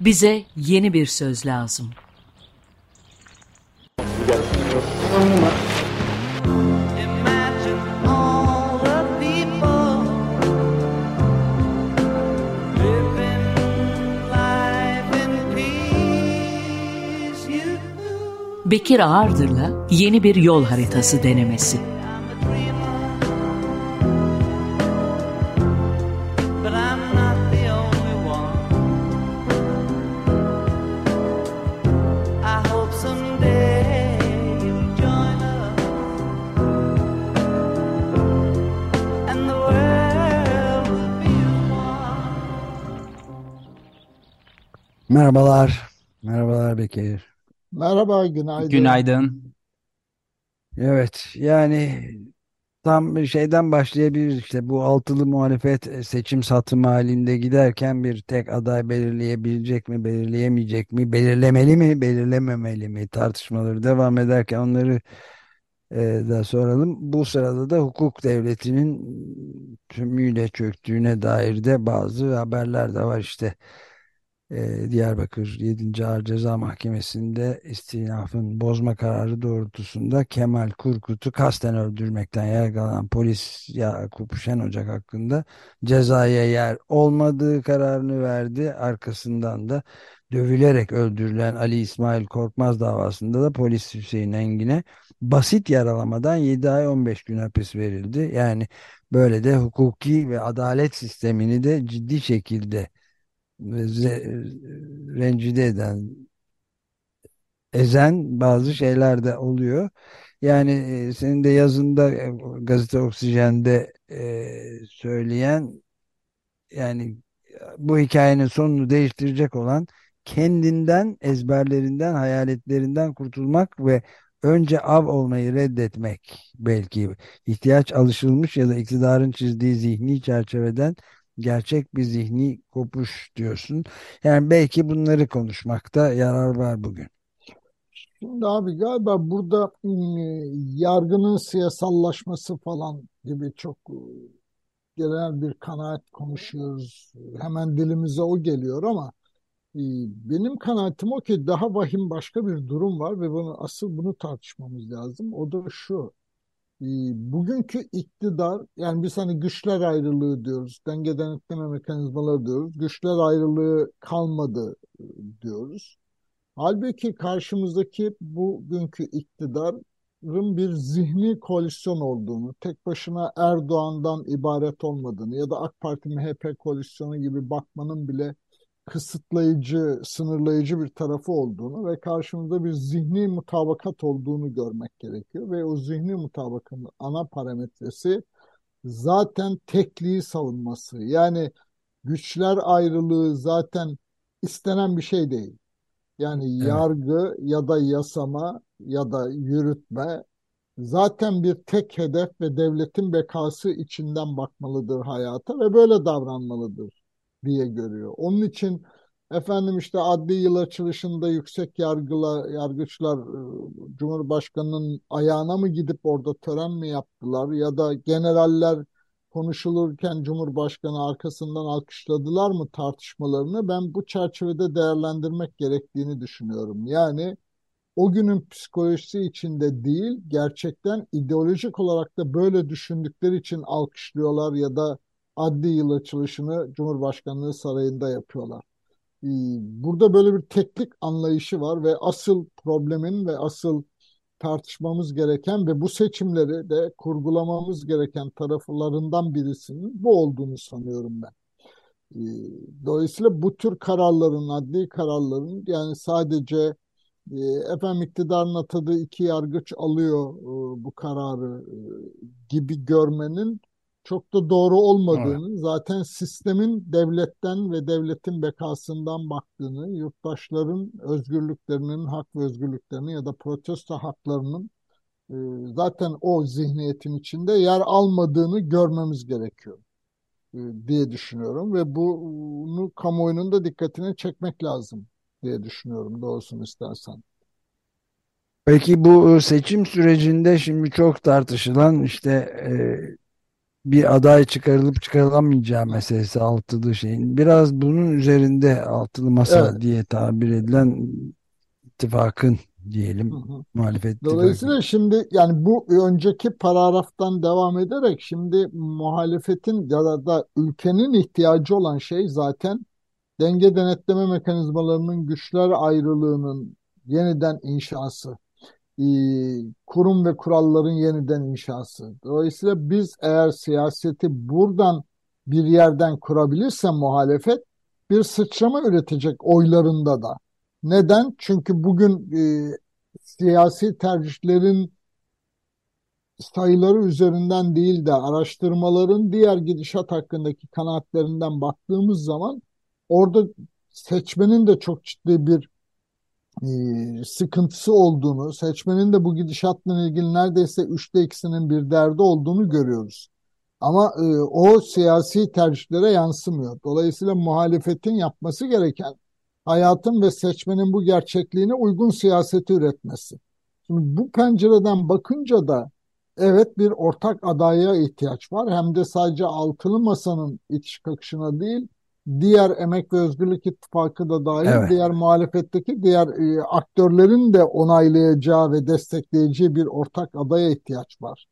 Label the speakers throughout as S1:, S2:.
S1: Bize yeni bir söz lazım. Bekir Ağırdır'la yeni bir yol haritası denemesi.
S2: Merhabalar. Merhabalar Bekir.
S3: Merhaba, günaydın.
S4: Günaydın.
S2: Evet yani tam bir şeyden başlayabiliriz işte bu altılı muhalefet e, seçim satım halinde giderken bir tek aday belirleyebilecek mi belirleyemeyecek mi belirlemeli mi belirlememeli mi tartışmaları devam ederken onları e, da soralım. Bu sırada da hukuk devletinin tümüyle çöktüğüne dair de bazı haberler de var işte. Ee, Diyarbakır 7. Ağır Ceza Mahkemesi'nde istinafın bozma kararı doğrultusunda Kemal Kurkut'u kasten öldürmekten yargılanan polis Yakup Şenocak hakkında cezaya yer olmadığı kararını verdi. Arkasından da dövülerek öldürülen Ali İsmail Korkmaz davasında da polis Hüseyin Engin'e basit yaralamadan 7 ay 15 gün hapis verildi. Yani böyle de hukuki ve adalet sistemini de ciddi şekilde rencide eden, ezen bazı şeyler de oluyor. Yani e, senin de yazında e, gazete Oksijen'de e, söyleyen yani bu hikayenin sonunu değiştirecek olan kendinden, ezberlerinden, hayaletlerinden kurtulmak ve önce av olmayı reddetmek belki ihtiyaç alışılmış ya da iktidarın çizdiği zihni çerçeveden gerçek bir zihni kopuş diyorsun. Yani belki bunları konuşmakta yarar var bugün.
S3: Şimdi abi galiba burada yargının siyasallaşması falan gibi çok e, genel bir kanaat konuşuyoruz. Hemen dilimize o geliyor ama e, benim kanaatim o ki daha vahim başka bir durum var ve bunu asıl bunu tartışmamız lazım. O da şu. Ee, bugünkü iktidar yani biz hani güçler ayrılığı diyoruz, denge denetleme mekanizmaları diyoruz. Güçler ayrılığı kalmadı e, diyoruz. Halbuki karşımızdaki bugünkü iktidarın bir zihni koalisyon olduğunu, tek başına Erdoğan'dan ibaret olmadığını ya da AK Parti MHP koalisyonu gibi bakmanın bile kısıtlayıcı, sınırlayıcı bir tarafı olduğunu ve karşımızda bir zihni mutabakat olduğunu görmek gerekiyor. Ve o zihni mutabakatın ana parametresi zaten tekliği savunması. Yani güçler ayrılığı zaten istenen bir şey değil. Yani
S2: Evet.
S3: yargı ya da yasama ya da yürütme zaten bir tek hedef ve devletin bekası içinden bakmalıdır hayata ve böyle davranmalıdır diye görüyor. Onun için efendim işte adli yıl açılışında yüksek yargılar, yargıçlar e, Cumhurbaşkanı'nın ayağına mı gidip orada tören mi yaptılar ya da generaller konuşulurken Cumhurbaşkanı arkasından alkışladılar mı tartışmalarını ben bu çerçevede değerlendirmek gerektiğini düşünüyorum. Yani o günün psikolojisi içinde değil, gerçekten ideolojik olarak da böyle düşündükleri için alkışlıyorlar ya da adli yıl açılışını Cumhurbaşkanlığı Sarayı'nda yapıyorlar. Ee, burada böyle bir teknik anlayışı var ve asıl problemin ve asıl tartışmamız gereken ve bu seçimleri de kurgulamamız gereken taraflarından birisinin bu olduğunu sanıyorum ben. Ee, dolayısıyla bu tür kararların, adli kararların yani sadece e, efendim iktidarın atadığı iki yargıç alıyor e, bu kararı e, gibi görmenin çok da doğru olmadığını, evet. zaten sistemin devletten ve devletin bekasından baktığını, yurttaşların özgürlüklerinin, hak ve özgürlüklerinin ya da protesto haklarının e, zaten o zihniyetin içinde yer almadığını görmemiz gerekiyor e, diye düşünüyorum ve bunu kamuoyunun da dikkatine çekmek lazım diye düşünüyorum doğrusunu istersen.
S2: Peki bu seçim sürecinde şimdi çok tartışılan işte bir aday çıkarılıp çıkarılamayacağı meselesi altılı şeyin. Biraz bunun üzerinde altılı masa
S3: Evet.
S2: diye tabir edilen ittifakın diyelim
S3: Hı hı.
S2: muhalefet ittifakı.
S3: Dolayısıyla şimdi yani bu önceki paragraftan devam ederek şimdi muhalefetin ya da, da ülkenin ihtiyacı olan şey zaten denge denetleme mekanizmalarının güçler ayrılığının yeniden inşası, e, kurum ve kuralların yeniden inşası. Dolayısıyla biz eğer siyaseti buradan bir yerden kurabilirse muhalefet bir sıçrama üretecek oylarında da. Neden? Çünkü bugün e, siyasi tercihlerin sayıları üzerinden değil de araştırmaların diğer gidişat hakkındaki kanaatlerinden baktığımız zaman orada seçmenin de çok ciddi bir sıkıntısı olduğunu, seçmenin de bu gidişatla ilgili neredeyse üçte ikisinin bir derdi olduğunu görüyoruz. Ama e, o siyasi tercihlere yansımıyor. Dolayısıyla muhalefetin yapması gereken hayatın ve seçmenin bu gerçekliğine uygun siyaseti üretmesi. Şimdi bu pencereden bakınca da evet bir ortak adaya ihtiyaç var. Hem de sadece altılı masanın itiş kakışına değil, diğer Emek ve Özgürlük İttifakı da dahil
S2: Evet.
S3: diğer muhalefetteki diğer e, aktörlerin de onaylayacağı ve destekleyeceği bir ortak adaya ihtiyaç var.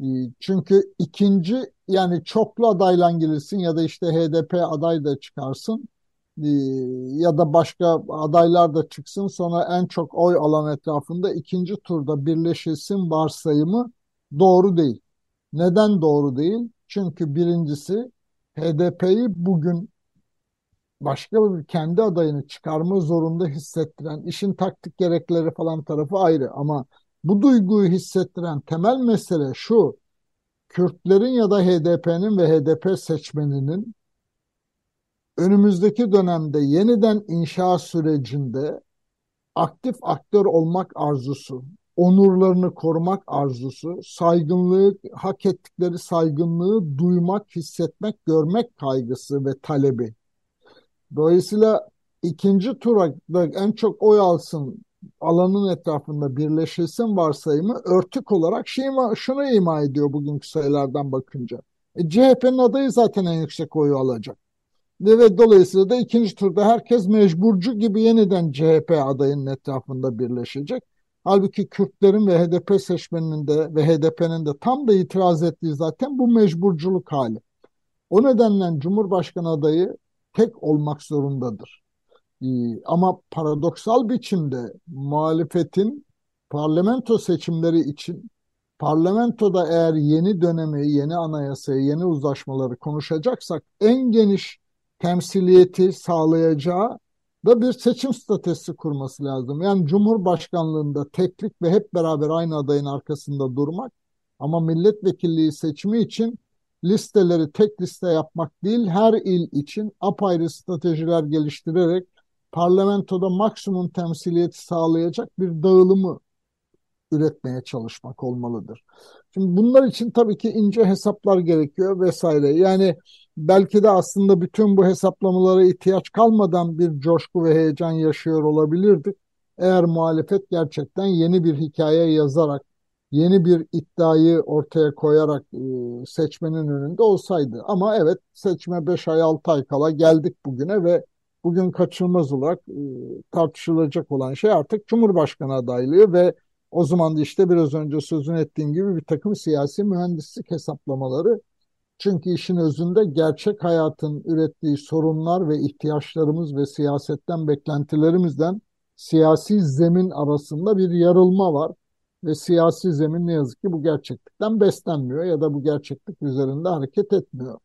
S3: E, Çünkü ikinci yani çoklu adayla gelirsin ya da işte HDP aday da çıkarsın e, ya da başka adaylar da çıksın sonra en çok oy alan etrafında ikinci turda birleşilsin varsayımı doğru değil. Neden doğru değil? Çünkü birincisi HDP'yi bugün başka bir kendi adayını çıkarma zorunda hissettiren, işin taktik gerekleri falan tarafı ayrı ama bu duyguyu hissettiren temel mesele şu, Kürtlerin ya da HDP'nin ve HDP seçmeninin önümüzdeki dönemde yeniden inşa sürecinde aktif aktör olmak arzusu, onurlarını korumak arzusu, saygınlığı, hak ettikleri saygınlığı duymak, hissetmek, görmek kaygısı ve talebi. Dolayısıyla ikinci tura en çok oy alsın alanın etrafında birleşilsin varsayımı örtük olarak şey, şunu ima ediyor bugünkü sayılardan bakınca. E, CHP'nin adayı zaten en yüksek oyu alacak. Ve dolayısıyla da ikinci turda herkes mecburcu gibi yeniden CHP adayının etrafında birleşecek. Halbuki Kürtlerin ve HDP seçmeninin de ve HDP'nin de tam da itiraz ettiği zaten bu mecburculuk hali. O nedenle Cumhurbaşkanı adayı tek olmak zorundadır. Ee, ama paradoksal biçimde muhalefetin parlamento seçimleri için parlamentoda eğer yeni dönemi, yeni anayasayı, yeni uzlaşmaları konuşacaksak en geniş temsiliyeti sağlayacağı da bir seçim stratejisi kurması lazım. Yani Cumhurbaşkanlığında teklik ve hep beraber aynı adayın arkasında durmak ama milletvekilliği seçimi için listeleri tek liste yapmak değil, her il için apayrı stratejiler geliştirerek parlamentoda maksimum temsiliyeti sağlayacak bir dağılımı üretmeye çalışmak olmalıdır. Şimdi bunlar için tabii ki ince hesaplar gerekiyor vesaire. Yani belki de aslında bütün bu hesaplamalara ihtiyaç kalmadan bir coşku ve heyecan yaşıyor olabilirdik. Eğer muhalefet gerçekten yeni bir hikaye yazarak, yeni bir iddiayı ortaya koyarak e, seçmenin önünde olsaydı. Ama evet seçime 5 ay 6 ay kala geldik bugüne ve bugün kaçınılmaz olarak e, tartışılacak olan şey artık Cumhurbaşkanı adaylığı ve o zaman da işte biraz önce sözünü ettiğim gibi bir takım siyasi mühendislik hesaplamaları. Çünkü işin özünde gerçek hayatın ürettiği sorunlar ve ihtiyaçlarımız ve siyasetten beklentilerimizden siyasi zemin arasında bir yarılma var. Ve siyasi zemin ne yazık ki bu gerçeklikten beslenmiyor ya da bu gerçeklik üzerinde hareket etmiyor.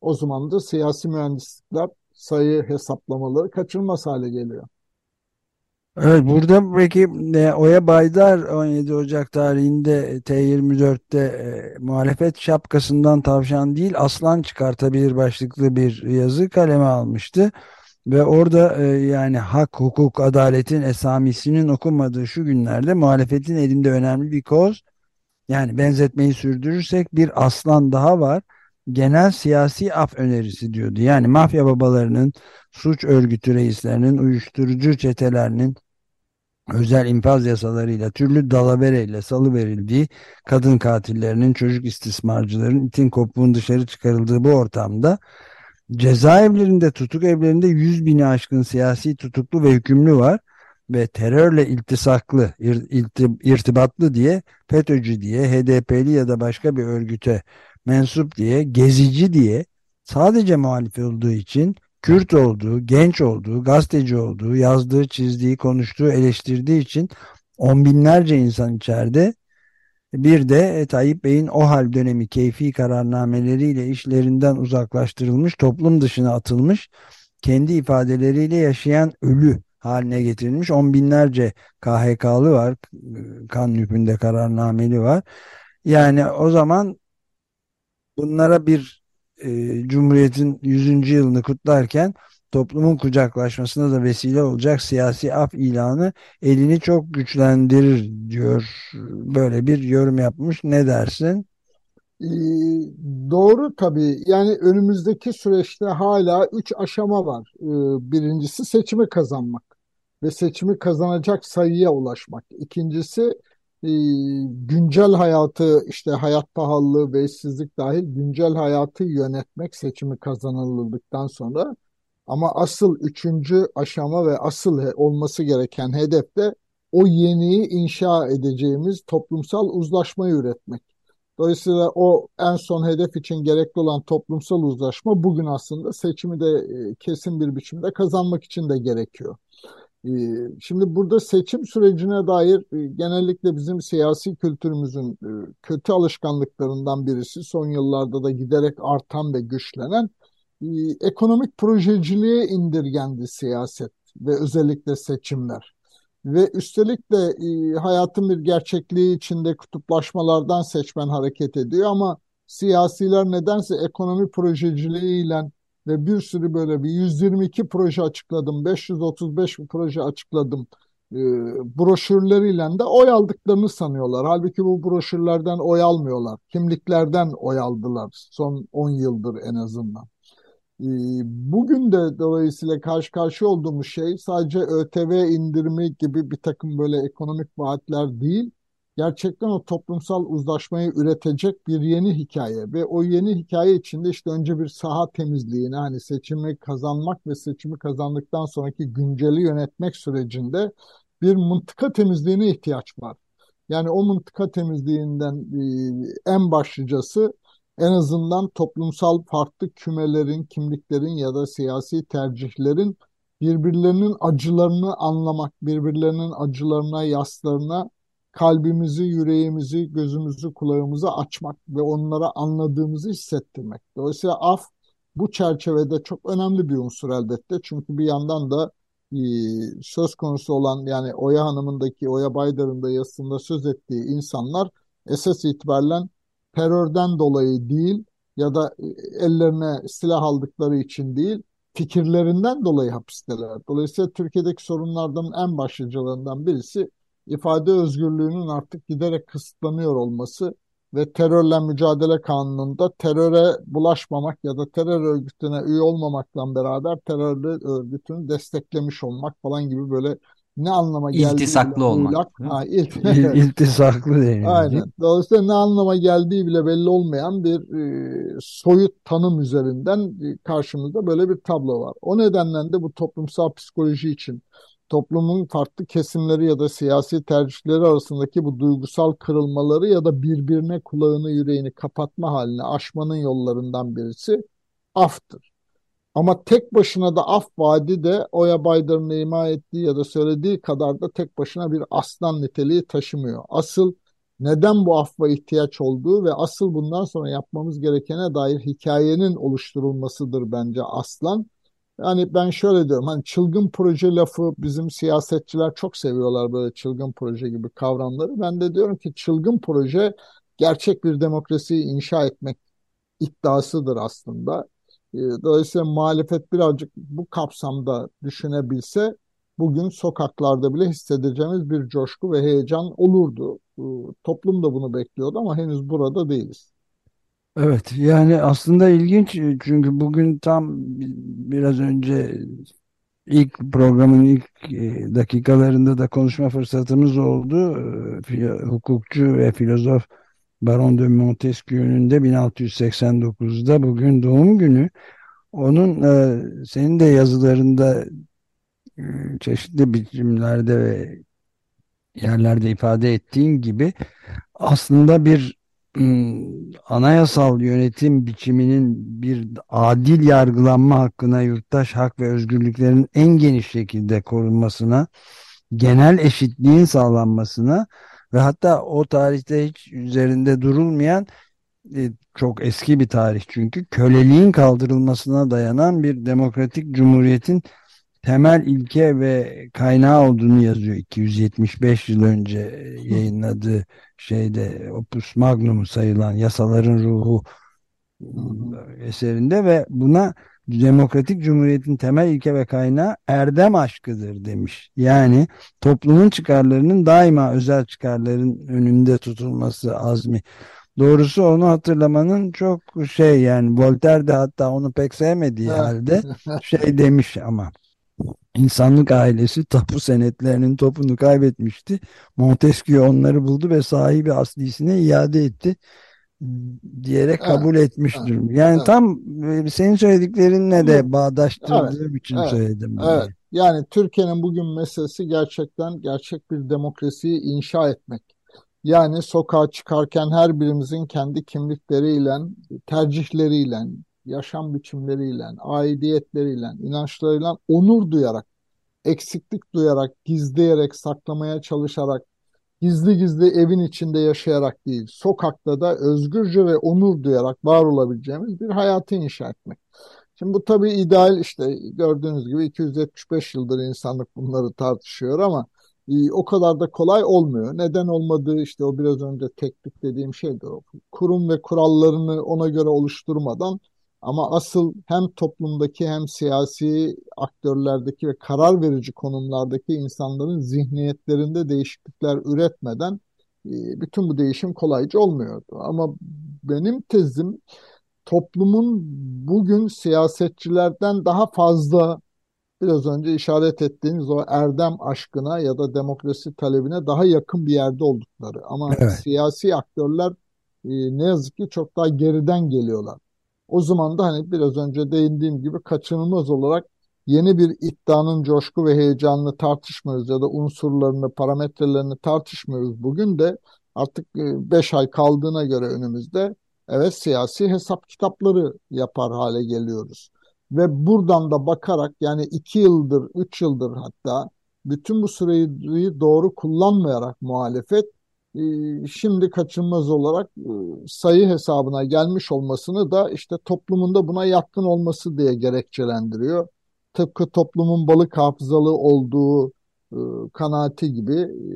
S3: O zaman da siyasi mühendislikler sayı hesaplamaları kaçınılmaz hale geliyor.
S2: Evet burada peki e, Oya Baydar 17 Ocak tarihinde T24'te e, muhalefet şapkasından tavşan değil aslan çıkartabilir başlıklı bir yazı kaleme almıştı. Ve orada e, yani hak, hukuk, adaletin esamisinin okunmadığı şu günlerde muhalefetin elinde önemli bir koz. Yani benzetmeyi sürdürürsek bir aslan daha var. Genel siyasi af önerisi diyordu. Yani mafya babalarının, suç örgütü reislerinin, uyuşturucu çetelerinin özel infaz yasalarıyla türlü dalavereyle salı verildiği kadın katillerinin, çocuk istismarcıların itin kopuğun dışarı çıkarıldığı bu ortamda cezaevlerinde, tutuk evlerinde 100 bini aşkın siyasi tutuklu ve hükümlü var ve terörle iltisaklı, irtibatlı diye FETÖ'cü diye, HDP'li ya da başka bir örgüte mensup diye, gezici diye sadece muhalif olduğu için Kürt olduğu, genç olduğu, gazeteci olduğu, yazdığı, çizdiği, konuştuğu, eleştirdiği için on binlerce insan içeride. Bir de Tayyip Bey'in o hal dönemi keyfi kararnameleriyle işlerinden uzaklaştırılmış, toplum dışına atılmış, kendi ifadeleriyle yaşayan ölü haline getirilmiş. On binlerce KHK'lı var, kan hükmünde kararnameli var. Yani o zaman bunlara bir e, Cumhuriyet'in 100. yılını kutlarken toplumun kucaklaşmasına da vesile olacak siyasi af ilanı elini çok güçlendirir diyor. Böyle bir yorum yapmış. Ne dersin?
S3: Ee, doğru tabii. Yani önümüzdeki süreçte hala üç aşama var. Ee, birincisi seçimi kazanmak ve seçimi kazanacak sayıya ulaşmak. İkincisi e, güncel hayatı işte hayat pahalılığı ve işsizlik dahil güncel hayatı yönetmek seçimi kazanıldıktan sonra ama asıl üçüncü aşama ve asıl olması gereken hedef de o yeniyi inşa edeceğimiz toplumsal uzlaşmayı üretmek. Dolayısıyla o en son hedef için gerekli olan toplumsal uzlaşma bugün aslında seçimi de e, kesin bir biçimde kazanmak için de gerekiyor. E, şimdi burada seçim sürecine dair e, genellikle bizim siyasi kültürümüzün kötü alışkanlıklarından birisi son yıllarda da giderek artan ve güçlenen ekonomik projeciliğe indirgendi siyaset ve özellikle seçimler. Ve üstelik de e, hayatın bir gerçekliği içinde kutuplaşmalardan seçmen hareket ediyor ama siyasiler nedense ekonomi projeciliğiyle ve bir sürü böyle bir 122 proje açıkladım, 535 proje açıkladım e, broşürleriyle de oy aldıklarını sanıyorlar. Halbuki bu broşürlerden oy almıyorlar. Kimliklerden oy aldılar son 10 yıldır en azından. Bugün de dolayısıyla karşı karşı olduğumuz şey sadece ÖTV indirimi gibi bir takım böyle ekonomik vaatler değil, gerçekten o toplumsal uzlaşmayı üretecek bir yeni hikaye ve o yeni hikaye içinde işte önce bir saha temizliğine hani seçimi kazanmak ve seçimi kazandıktan sonraki günceli yönetmek sürecinde bir mıntıka temizliğine ihtiyaç var. Yani o mıntıka temizliğinden en başlıcası en azından toplumsal farklı kümelerin, kimliklerin ya da siyasi tercihlerin birbirlerinin acılarını anlamak, birbirlerinin acılarına, yaslarına kalbimizi, yüreğimizi, gözümüzü, kulağımızı açmak ve onlara anladığımızı hissettirmek. Dolayısıyla af bu çerçevede çok önemli bir unsur elbette. Çünkü bir yandan da söz konusu olan yani Oya Hanım'ındaki, Oya Baydar'ın da yazısında söz ettiği insanlar esas itibariyle terörden dolayı değil ya da e, ellerine silah aldıkları için değil, fikirlerinden dolayı hapisteler. Dolayısıyla Türkiye'deki sorunlardan en başlıcalarından birisi ifade özgürlüğünün artık giderek kısıtlanıyor olması ve terörle mücadele kanununda teröre bulaşmamak ya da terör örgütüne üye olmamakla beraber terör örgütünü desteklemiş olmak falan gibi böyle ne anlama geldiği
S4: İltisaklı olmak.
S3: muğlak, ha,
S2: İl, iltisaklı.
S3: Aynen. Dolayısıyla ne anlama geldiği bile belli olmayan bir e, soyut tanım üzerinden e, karşımızda böyle bir tablo var. O nedenle de bu toplumsal psikoloji için toplumun farklı kesimleri ya da siyasi tercihleri arasındaki bu duygusal kırılmaları ya da birbirine kulağını yüreğini kapatma haline aşmanın yollarından birisi aftır. Ama tek başına da af vaadi de Oya Baydar'ın ima ettiği ya da söylediği kadar da tek başına bir aslan niteliği taşımıyor. Asıl neden bu affa ihtiyaç olduğu ve asıl bundan sonra yapmamız gerekene dair hikayenin oluşturulmasıdır bence aslan. Yani ben şöyle diyorum hani çılgın proje lafı bizim siyasetçiler çok seviyorlar böyle çılgın proje gibi kavramları. Ben de diyorum ki çılgın proje gerçek bir demokrasiyi inşa etmek iddiasıdır aslında. E, dolayısıyla muhalefet birazcık bu kapsamda düşünebilse bugün sokaklarda bile hissedeceğimiz bir coşku ve heyecan olurdu. E, toplum da bunu bekliyordu ama henüz burada değiliz.
S2: Evet yani aslında ilginç çünkü bugün tam biraz önce ilk programın ilk e, dakikalarında da konuşma fırsatımız oldu. E, hukukçu ve filozof Baron de Montesquieu'nun de 1689'da bugün doğum günü. Onun e, senin de yazılarında çeşitli biçimlerde ve yerlerde ifade ettiğin gibi aslında bir anayasal yönetim biçiminin bir adil yargılanma hakkına, yurttaş hak ve özgürlüklerin en geniş şekilde korunmasına, genel eşitliğin sağlanmasına ve hatta o tarihte hiç üzerinde durulmayan e, çok eski bir tarih çünkü köleliğin kaldırılmasına dayanan bir demokratik cumhuriyetin temel ilke ve kaynağı olduğunu yazıyor. 275 yıl önce yayınladığı şeyde Opus Magnum sayılan yasaların ruhu eserinde ve buna demokratik cumhuriyetin temel ilke ve kaynağı erdem aşkıdır demiş. Yani toplumun çıkarlarının daima özel çıkarların önünde tutulması azmi. Doğrusu onu hatırlamanın çok şey yani Voltaire de hatta onu pek sevmediği halde şey demiş ama İnsanlık ailesi tapu senetlerinin topunu kaybetmişti. Montesquieu onları buldu ve sahibi aslisine iade etti diyerek kabul evet, etmiş evet. Yani evet. tam e, senin söylediklerinle de bağdaştırdığı evet, için evet, söyledim.
S3: Evet. Yani Türkiye'nin bugün meselesi gerçekten gerçek bir demokrasiyi inşa etmek. Yani sokağa çıkarken her birimizin kendi kimlikleriyle, tercihleriyle, yaşam biçimleriyle, aidiyetleriyle, inançlarıyla onur duyarak, eksiklik duyarak, gizleyerek, saklamaya çalışarak, gizli gizli evin içinde yaşayarak değil, sokakta da özgürce ve onur duyarak var olabileceğimiz bir hayatı inşa etmek. Şimdi bu tabii ideal işte gördüğünüz gibi 275 yıldır insanlık bunları tartışıyor ama e, o kadar da kolay olmuyor. Neden olmadığı işte o biraz önce teknik dediğim. O kurum ve kurallarını ona göre oluşturmadan ama asıl hem toplumdaki hem siyasi aktörlerdeki ve karar verici konumlardaki insanların zihniyetlerinde değişiklikler üretmeden e, bütün bu değişim kolayca olmuyordu. Ama benim tezim toplumun bugün siyasetçilerden daha fazla biraz önce işaret ettiğiniz o erdem aşkına ya da demokrasi talebine daha yakın bir yerde oldukları. Ama evet. siyasi aktörler e, ne yazık ki çok daha geriden geliyorlar. O zaman da hani biraz önce değindiğim gibi kaçınılmaz olarak yeni bir iddianın coşku ve heyecanını tartışmıyoruz ya da unsurlarını, parametrelerini tartışmıyoruz. Bugün de artık 5 e, ay kaldığına göre önümüzde evet siyasi hesap kitapları yapar hale geliyoruz. Ve buradan da bakarak yani 2 yıldır, 3 yıldır hatta bütün bu süreyi doğru kullanmayarak muhalefet şimdi kaçınmaz olarak e, sayı hesabına gelmiş olmasını da işte toplumunda buna yatkın olması diye gerekçelendiriyor. Tıpkı toplumun balık hafızalı olduğu e, kanaati gibi e,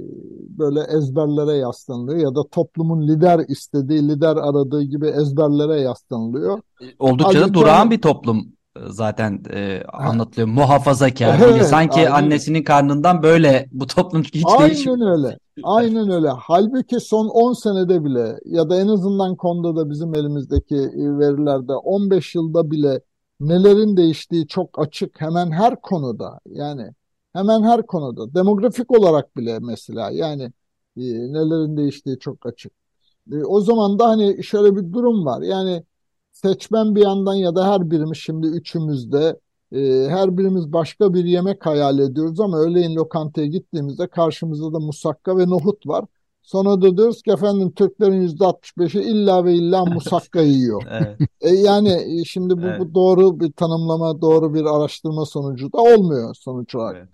S3: böyle ezberlere yaslanılıyor ya da toplumun lider istediği, lider aradığı gibi ezberlere yaslanılıyor.
S4: Oldukça da durağan bir toplum zaten e, anlatılıyor. Muhafazakar. Evet, sanki aynen. annesinin karnından böyle bu toplum hiç
S3: aynen
S4: değişmiyor.
S3: Aynen öyle. Aynen öyle. Halbuki son 10 senede bile ya da en azından konuda da bizim elimizdeki e, verilerde 15 yılda bile nelerin değiştiği çok açık. Hemen her konuda yani hemen her konuda demografik olarak bile mesela yani e, nelerin değiştiği çok açık. E, o zaman da hani şöyle bir durum var. Yani seçmen bir yandan ya da her birimiz şimdi üçümüzde e, her birimiz başka bir yemek hayal ediyoruz ama öğleyin lokantaya gittiğimizde karşımızda da musakka ve nohut var. Sonra da diyoruz ki efendim Türklerin yüzde 65'i illa ve illa musakka yiyor. evet. e, yani e, şimdi bu, evet. bu doğru bir tanımlama, doğru bir araştırma sonucu da olmuyor sonuç olarak. Evet.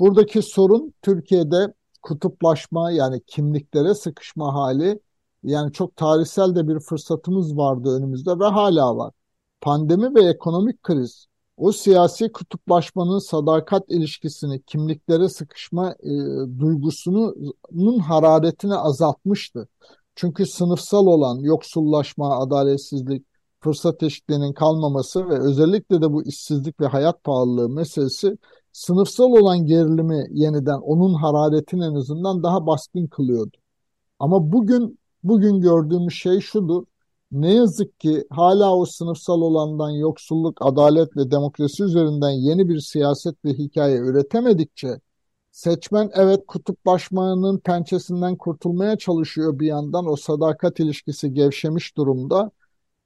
S3: Buradaki sorun Türkiye'de kutuplaşma yani kimliklere sıkışma hali yani çok tarihsel de bir fırsatımız vardı önümüzde ve hala var. Pandemi ve ekonomik kriz o siyasi kutuplaşmanın sadakat ilişkisini, kimliklere sıkışma e, duygusunun hararetini azaltmıştı. Çünkü sınıfsal olan yoksullaşma, adaletsizlik, fırsat eşitliğinin kalmaması ve özellikle de bu işsizlik ve hayat pahalılığı meselesi sınıfsal olan gerilimi yeniden onun hararetini en azından daha baskın kılıyordu. Ama bugün bugün gördüğümüz şey şudur. Ne yazık ki hala o sınıfsal olandan yoksulluk, adalet ve demokrasi üzerinden yeni bir siyaset ve hikaye üretemedikçe seçmen evet kutuplaşmanın pençesinden kurtulmaya çalışıyor bir yandan o sadakat ilişkisi gevşemiş durumda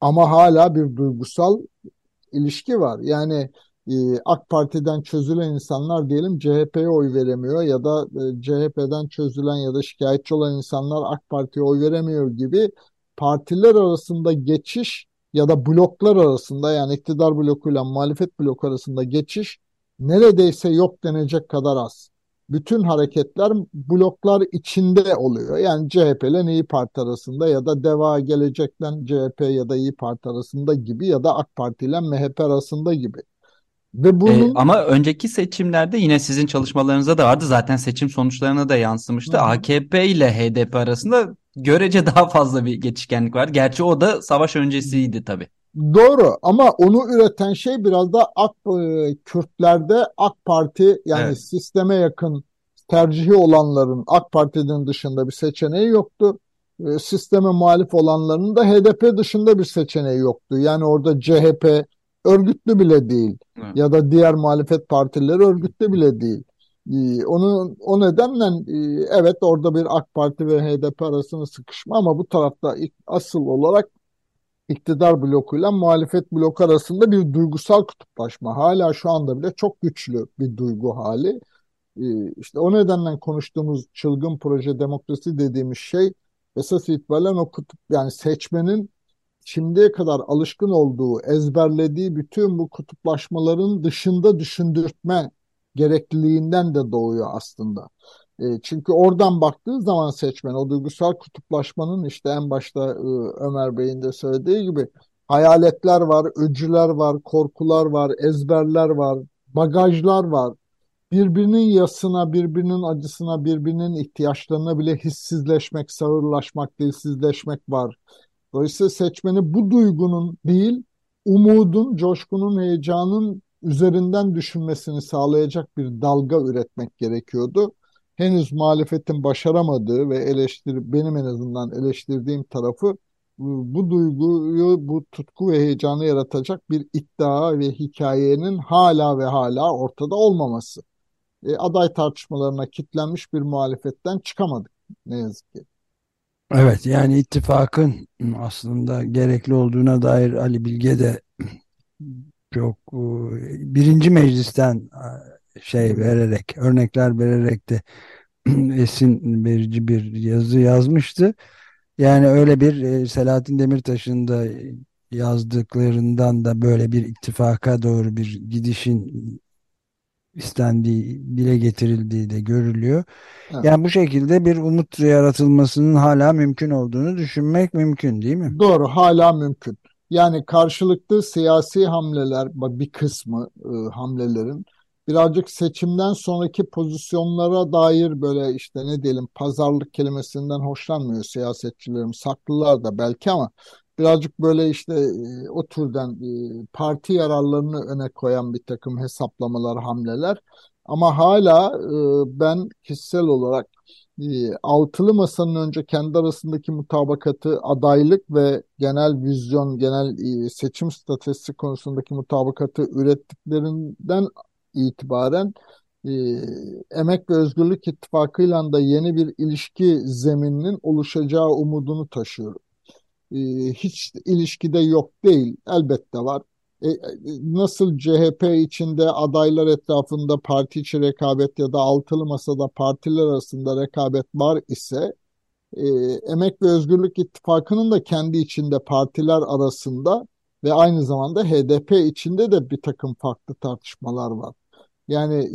S3: ama hala bir duygusal ilişki var. Yani e, AK Parti'den çözülen insanlar diyelim CHP'ye oy veremiyor ya da e, CHP'den çözülen ya da şikayetçi olan insanlar AK Parti'ye oy veremiyor gibi partiler arasında geçiş ya da bloklar arasında yani iktidar blokuyla muhalefet bloku arasında geçiş neredeyse yok denecek kadar az. Bütün hareketler bloklar içinde oluyor. Yani CHP ile İyi Parti arasında ya da Deva Gelecek'ten CHP ya da İyi Parti arasında gibi ya da AK Parti ile MHP arasında gibi.
S4: Ve ee, bunun... E, ama önceki seçimlerde yine sizin çalışmalarınızda da vardı. Zaten seçim sonuçlarına da yansımıştı. Hı. AKP ile HDP arasında görece daha fazla bir geçişkenlik var. Gerçi o da savaş öncesiydi tabii.
S3: Doğru ama onu üreten şey biraz da AK e, Kürtlerde AK Parti yani evet. sisteme yakın tercihi olanların AK Parti'nin dışında bir seçeneği yoktu. E, sisteme muhalif olanların da HDP dışında bir seçeneği yoktu. Yani orada CHP örgütlü bile değil evet. ya da diğer muhalefet partileri örgütlü bile değil. Ee, onu o nedenle e, evet orada bir AK Parti ve HDP arasında sıkışma ama bu tarafta asıl olarak iktidar blokuyla muhalefet bloku arasında bir duygusal kutuplaşma. Hala şu anda bile çok güçlü bir duygu hali. Ee, işte o nedenle konuştuğumuz çılgın proje demokrasi dediğimiz şey esas itibaren o kutup yani seçmenin şimdiye kadar alışkın olduğu, ezberlediği bütün bu kutuplaşmaların dışında düşündürtme gerekliliğinden de doğuyor aslında. E, çünkü oradan baktığı zaman seçmen o duygusal kutuplaşmanın işte en başta e, Ömer Bey'in de söylediği gibi hayaletler var, öcüler var, korkular var, ezberler var, bagajlar var. Birbirinin yasına, birbirinin acısına, birbirinin ihtiyaçlarına bile hissizleşmek, sağırlaşmak, dilsizleşmek var. Dolayısıyla seçmeni bu duygunun değil, umudun, coşkunun, heyecanın üzerinden düşünmesini sağlayacak bir dalga üretmek gerekiyordu. Henüz muhalefetin başaramadığı ve eleştir benim en azından eleştirdiğim tarafı bu duyguyu, bu tutku ve heyecanı yaratacak bir iddia ve hikayenin hala ve hala ortada olmaması. E, aday tartışmalarına kitlenmiş bir muhalefetten çıkamadık ne yazık ki.
S2: Evet yani ittifakın aslında gerekli olduğuna dair Ali Bilge de çok e, birinci meclisten e, şey vererek örnekler vererek de esin verici bir yazı yazmıştı. Yani öyle bir e, Selahattin Demirtaş'ın da yazdıklarından da böyle bir ittifaka doğru bir gidişin istendiği, dile getirildiği de görülüyor. Evet. Yani bu şekilde bir umut yaratılmasının hala mümkün olduğunu düşünmek mümkün değil mi?
S3: Doğru, hala mümkün. Yani karşılıklı siyasi hamleler, bir kısmı e, hamlelerin birazcık seçimden sonraki pozisyonlara dair böyle işte ne diyelim pazarlık kelimesinden hoşlanmıyor siyasetçilerim. Saklılar da belki ama birazcık böyle işte e, o türden e, parti yararlarını öne koyan bir takım hesaplamalar, hamleler. Ama hala e, ben kişisel olarak e, altılı masanın önce kendi arasındaki mutabakatı adaylık ve genel vizyon, genel e, seçim stratejisi konusundaki mutabakatı ürettiklerinden itibaren e, Emek ve Özgürlük İttifakı'yla da yeni bir ilişki zemininin oluşacağı umudunu taşıyorum. E, hiç ilişkide yok değil, elbette var. E, e, nasıl CHP içinde adaylar etrafında parti içi rekabet ya da altılı masada partiler arasında rekabet var ise e, Emek ve Özgürlük İttifakı'nın da kendi içinde partiler arasında ve aynı zamanda HDP içinde de bir takım farklı tartışmalar var. Yani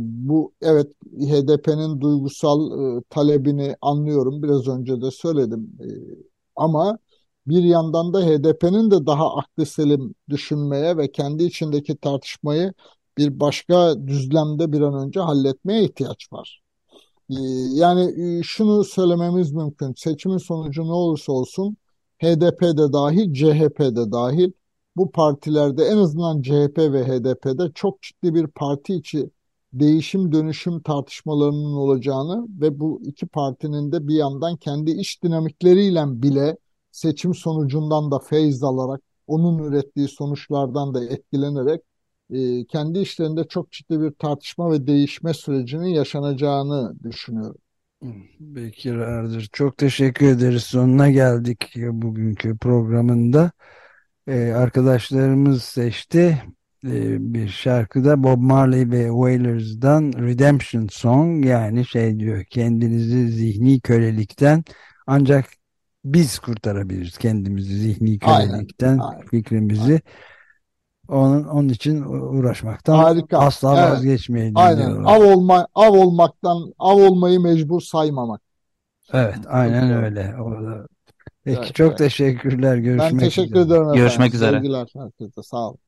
S3: bu evet HDP'nin duygusal talebini anlıyorum. Biraz önce de söyledim. E, ama bir yandan da HDP'nin de daha aklı selim düşünmeye ve kendi içindeki tartışmayı bir başka düzlemde bir an önce halletmeye ihtiyaç var. Ee, yani e, şunu söylememiz mümkün. Seçimin sonucu ne olursa olsun HDP'de dahil, CHP'de dahil bu partilerde en azından CHP ve HDP'de çok ciddi bir parti içi değişim dönüşüm tartışmalarının olacağını ve bu iki partinin de bir yandan kendi iç dinamikleriyle bile seçim sonucundan da feyz alarak, onun ürettiği sonuçlardan da etkilenerek e, kendi işlerinde çok ciddi bir tartışma ve değişme sürecinin yaşanacağını düşünüyorum.
S2: Bekir Ardır. Çok teşekkür ederiz. Sonuna geldik bugünkü programında. Ee, arkadaşlarımız seçti. Ee, bir şarkıda Bob Marley ve Wailers'dan Redemption Song yani şey diyor kendinizi zihni kölelikten ancak biz kurtarabiliriz kendimizi zihni kölelikten
S3: aynen,
S2: fikrimizi. Aynen. Onun, onun için uğraşmaktan
S3: Harika.
S2: asla evet. vazgeçmeyin.
S3: Aynen. Av olma av olmaktan av olmayı mecbur saymamak.
S2: Evet, aynen öyle. Orada. Peki evet, çok evet. teşekkürler. Görüşmek
S3: ben teşekkür
S2: üzere.
S3: ederim efendim.
S4: Görüşmek üzere.
S3: Sevgiler herkese. Sağ olun.